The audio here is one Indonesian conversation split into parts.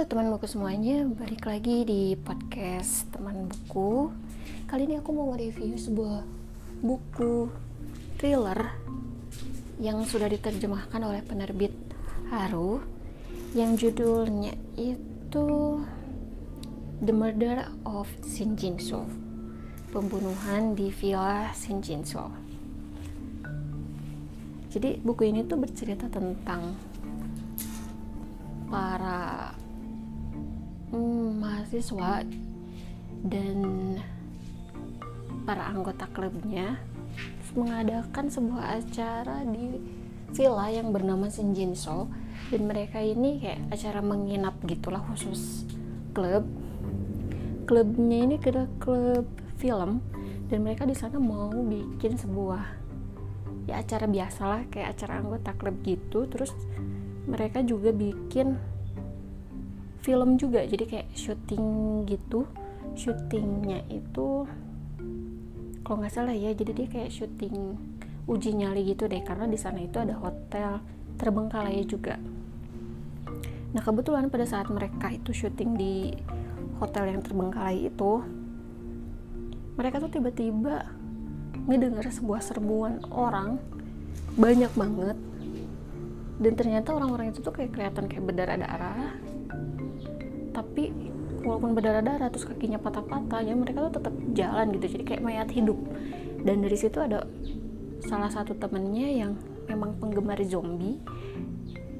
Halo teman buku semuanya, balik lagi di podcast teman buku. Kali ini aku mau nge-review sebuah buku thriller yang sudah diterjemahkan oleh penerbit Haru yang judulnya itu The Murder of Shin Jin-soo. Pembunuhan di Villa Shin Jin-soo. Jadi buku ini tuh bercerita tentang para hmm, mahasiswa dan para anggota klubnya mengadakan sebuah acara di villa yang bernama Shinjinso. Dan mereka ini kayak acara menginap gitulah khusus klub. Klubnya ini kira klub film. Dan mereka di sana mau bikin sebuah ya acara biasa lah kayak acara anggota klub gitu. Terus mereka juga bikin film juga. Jadi kayak syuting gitu. Syutingnya itu kalau nggak salah ya jadi dia kayak syuting uji nyali gitu deh. Karena di sana itu ada hotel terbengkalai juga. Nah kebetulan pada saat mereka itu syuting di hotel yang terbengkalai itu mereka tuh tiba-tiba ngedengar sebuah serbuan orang banyak banget. Dan ternyata orang-orang itu tuh kayak kelihatan kayak berdarah-darah tapi walaupun berdarah-darah terus kakinya patah-patah ya mereka tuh tetap jalan gitu. Jadi kayak mayat hidup. Dan dari situ ada salah satu temennya yang memang penggemar zombie.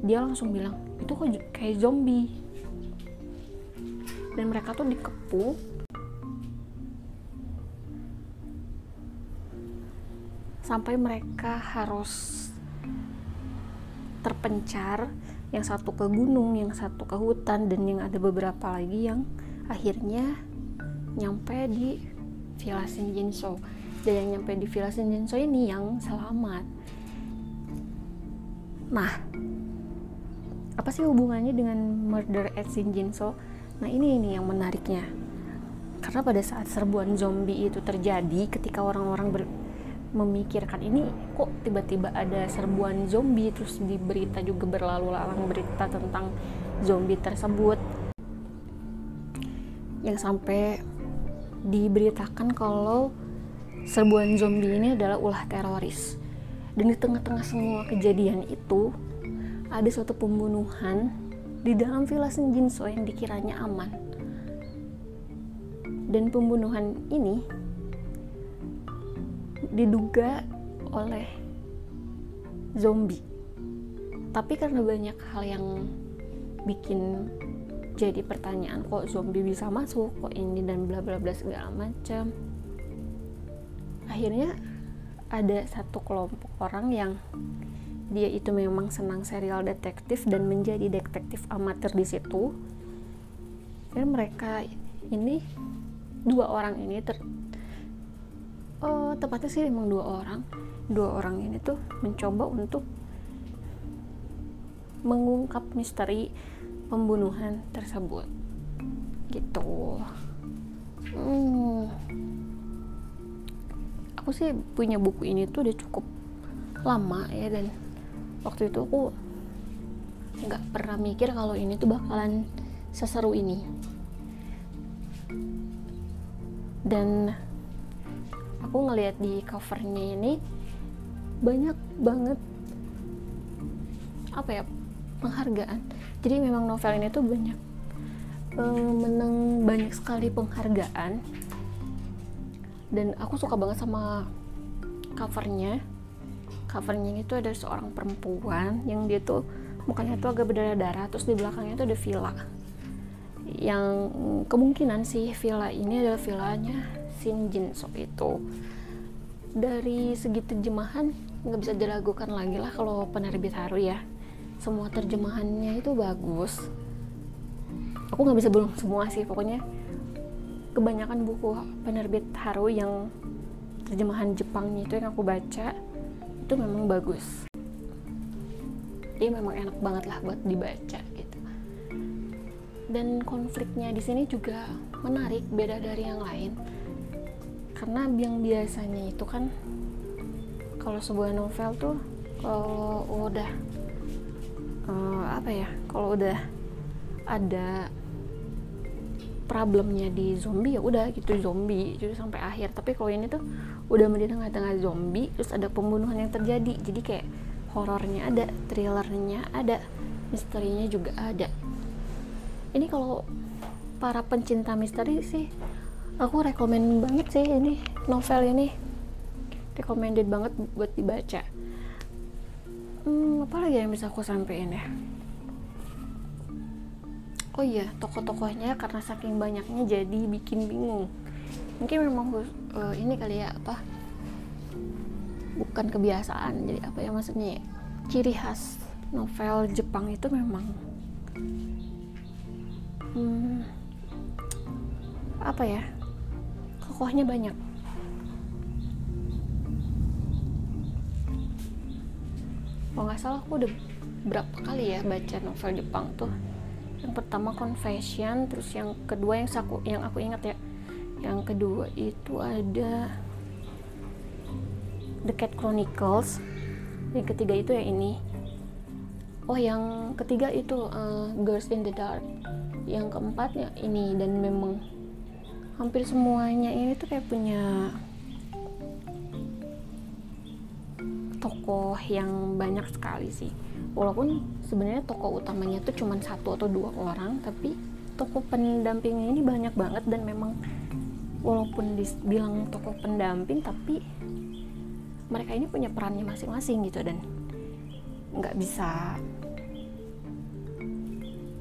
Dia langsung bilang itu kok kayak zombie. Dan mereka tuh dikepung sampai mereka harus terpencar yang satu ke gunung, yang satu ke hutan dan yang ada beberapa lagi yang akhirnya nyampe di Villa Shinjinso dan yang nyampe di Villa Shinjinso ini yang selamat. Nah apa sih hubungannya dengan murder at Shinjinso nah ini ini yang menariknya. Karena pada saat serbuan zombie itu terjadi ketika orang-orang ber memikirkan ini kok tiba-tiba ada serbuan zombie? Terus di berita juga berlalu lalang berita tentang zombie tersebut. Yang sampai diberitakan kalau serbuan zombie ini adalah ulah teroris. Dan di tengah-tengah semua kejadian itu ada suatu pembunuhan di dalam villa Shinjinso yang dikiranya aman. Dan pembunuhan ini diduga oleh zombie. Tapi karena banyak hal yang bikin jadi pertanyaan kok zombie bisa masuk kok ini dan bla bla bla segala macam. Akhirnya ada satu kelompok orang yang dia itu memang senang serial detektif dan menjadi detektif amatir di situ. Dan mereka ini dua orang ini ter, uh, tepatnya sih memang dua orang. Dua orang ini tuh mencoba untuk mengungkap misteri pembunuhan tersebut. Gitu. Hmm. aku sih punya buku ini tuh udah cukup lama ya dan waktu itu aku nggak pernah mikir kalau ini tuh bakalan seseru ini. Dan aku ngelihat di covernya ini banyak banget apa ya penghargaan. Jadi memang novel ini tuh banyak um, menang banyak sekali penghargaan. Dan aku suka banget sama covernya. Covernya itu ada seorang perempuan yang dia tuh mukanya tuh agak berdarah-darah terus di belakangnya tuh ada villa. Yang kemungkinan sih villa ini adalah villanya Shinjinso itu dari segi terjemahan nggak bisa diragukan lagi lah kalau penerbit Haru ya. Semua terjemahannya itu bagus. Aku nggak bisa belum semua sih pokoknya kebanyakan buku penerbit Haru yang terjemahan Jepangnya itu yang aku baca itu memang bagus. Dia memang enak banget lah buat dibaca gitu. Dan konfliknya di sini juga menarik beda dari yang lain karena yang biasanya itu kan kalau sebuah novel tuh kalau udah uh, apa ya kalau udah ada problemnya di zombie ya udah gitu zombie jadi sampai akhir. Tapi kalau ini tuh udah di tengah-tengah zombie terus ada pembunuhan yang terjadi. Jadi kayak horornya ada thrillernya ada misterinya juga ada. Ini kalau para pencinta misteri sih aku rekomend banget sih ini novel ini. Recommended banget buat dibaca. Hmm, apa lagi yang bisa aku sampein ya? Oh iya tokoh-tokohnya karena saking banyaknya jadi bikin bingung. Mungkin memang uh, ini kali ya apa? Bukan kebiasaan jadi apa ya maksudnya ya? ciri khas novel Jepang itu memang hmm, apa ya tokohnya banyak. Kalau nggak salah aku udah berapa kali ya baca novel Jepang tuh. Yang pertama Confession terus yang kedua yang aku yang aku ingat ya. Yang kedua itu ada The Cat Chronicles. Yang ketiga itu yang ini. Oh yang ketiga itu uh, Girls in the Dark. Yang keempatnya ini dan memang hampir semuanya ini tuh kayak punya tokoh yang banyak sekali sih. Walaupun sebenarnya tokoh utamanya tuh cuma satu atau dua orang tapi tokoh pendampingnya ini banyak banget dan memang walaupun dibilang tokoh pendamping tapi mereka ini punya perannya masing-masing gitu dan nggak bisa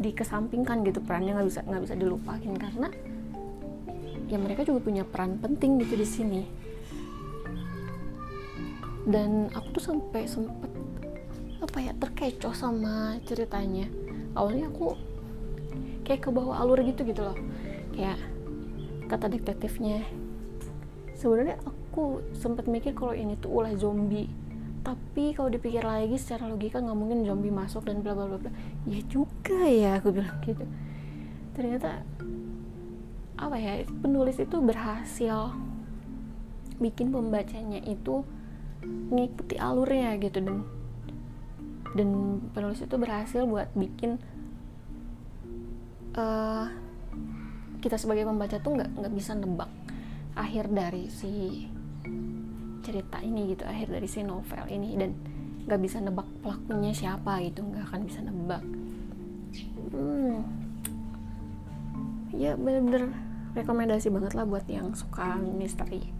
dikesampingkan gitu perannya nggak bisa nggak bisa dilupain karena ya mereka juga punya peran penting gitu di sini. Dan aku tuh sampai sempet apa ya terkecoh sama ceritanya. Awalnya aku kayak ke bawah alur gitu gitu loh. Kayak kata detektifnya sebenarnya aku sempat mikir kalau ini tuh ulah zombie. Tapi kalau dipikir lagi secara logika nggak mungkin zombie masuk dan bla bla bla bla. Ya juga ya aku bilang gitu. Ternyata apa ya penulis itu berhasil bikin pembacanya itu ngikuti alurnya gitu dan dan penulis itu berhasil buat bikin uh, kita sebagai pembaca tuh nggak nggak bisa nebak akhir dari si cerita ini gitu akhir dari si novel ini dan nggak bisa nebak pelakunya siapa gitu nggak akan bisa nebak. Hmm, ya bener-bener rekomendasi banget lah buat yang suka misteri.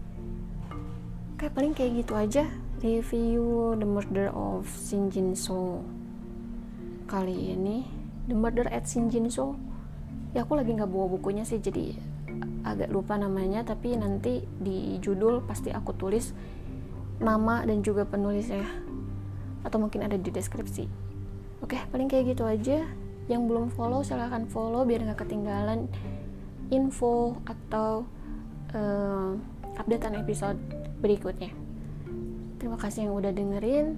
Kayak paling kayak gitu aja. Review The Murder of Shinjinso kali ini. The Murder at Shinjinso ya aku lagi nggak bawa bukunya sih jadi agak lupa namanya tapi nanti di judul pasti aku tulis nama dan juga penulisnya. Atau mungkin ada di deskripsi. Oke paling kayak gitu aja. Yang belum follow silahkan follow biar nggak ketinggalan info atau uh, updatean episode berikutnya. Terima kasih yang udah dengerin.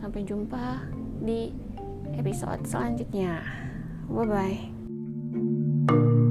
Sampai jumpa di episode selanjutnya. Bye bye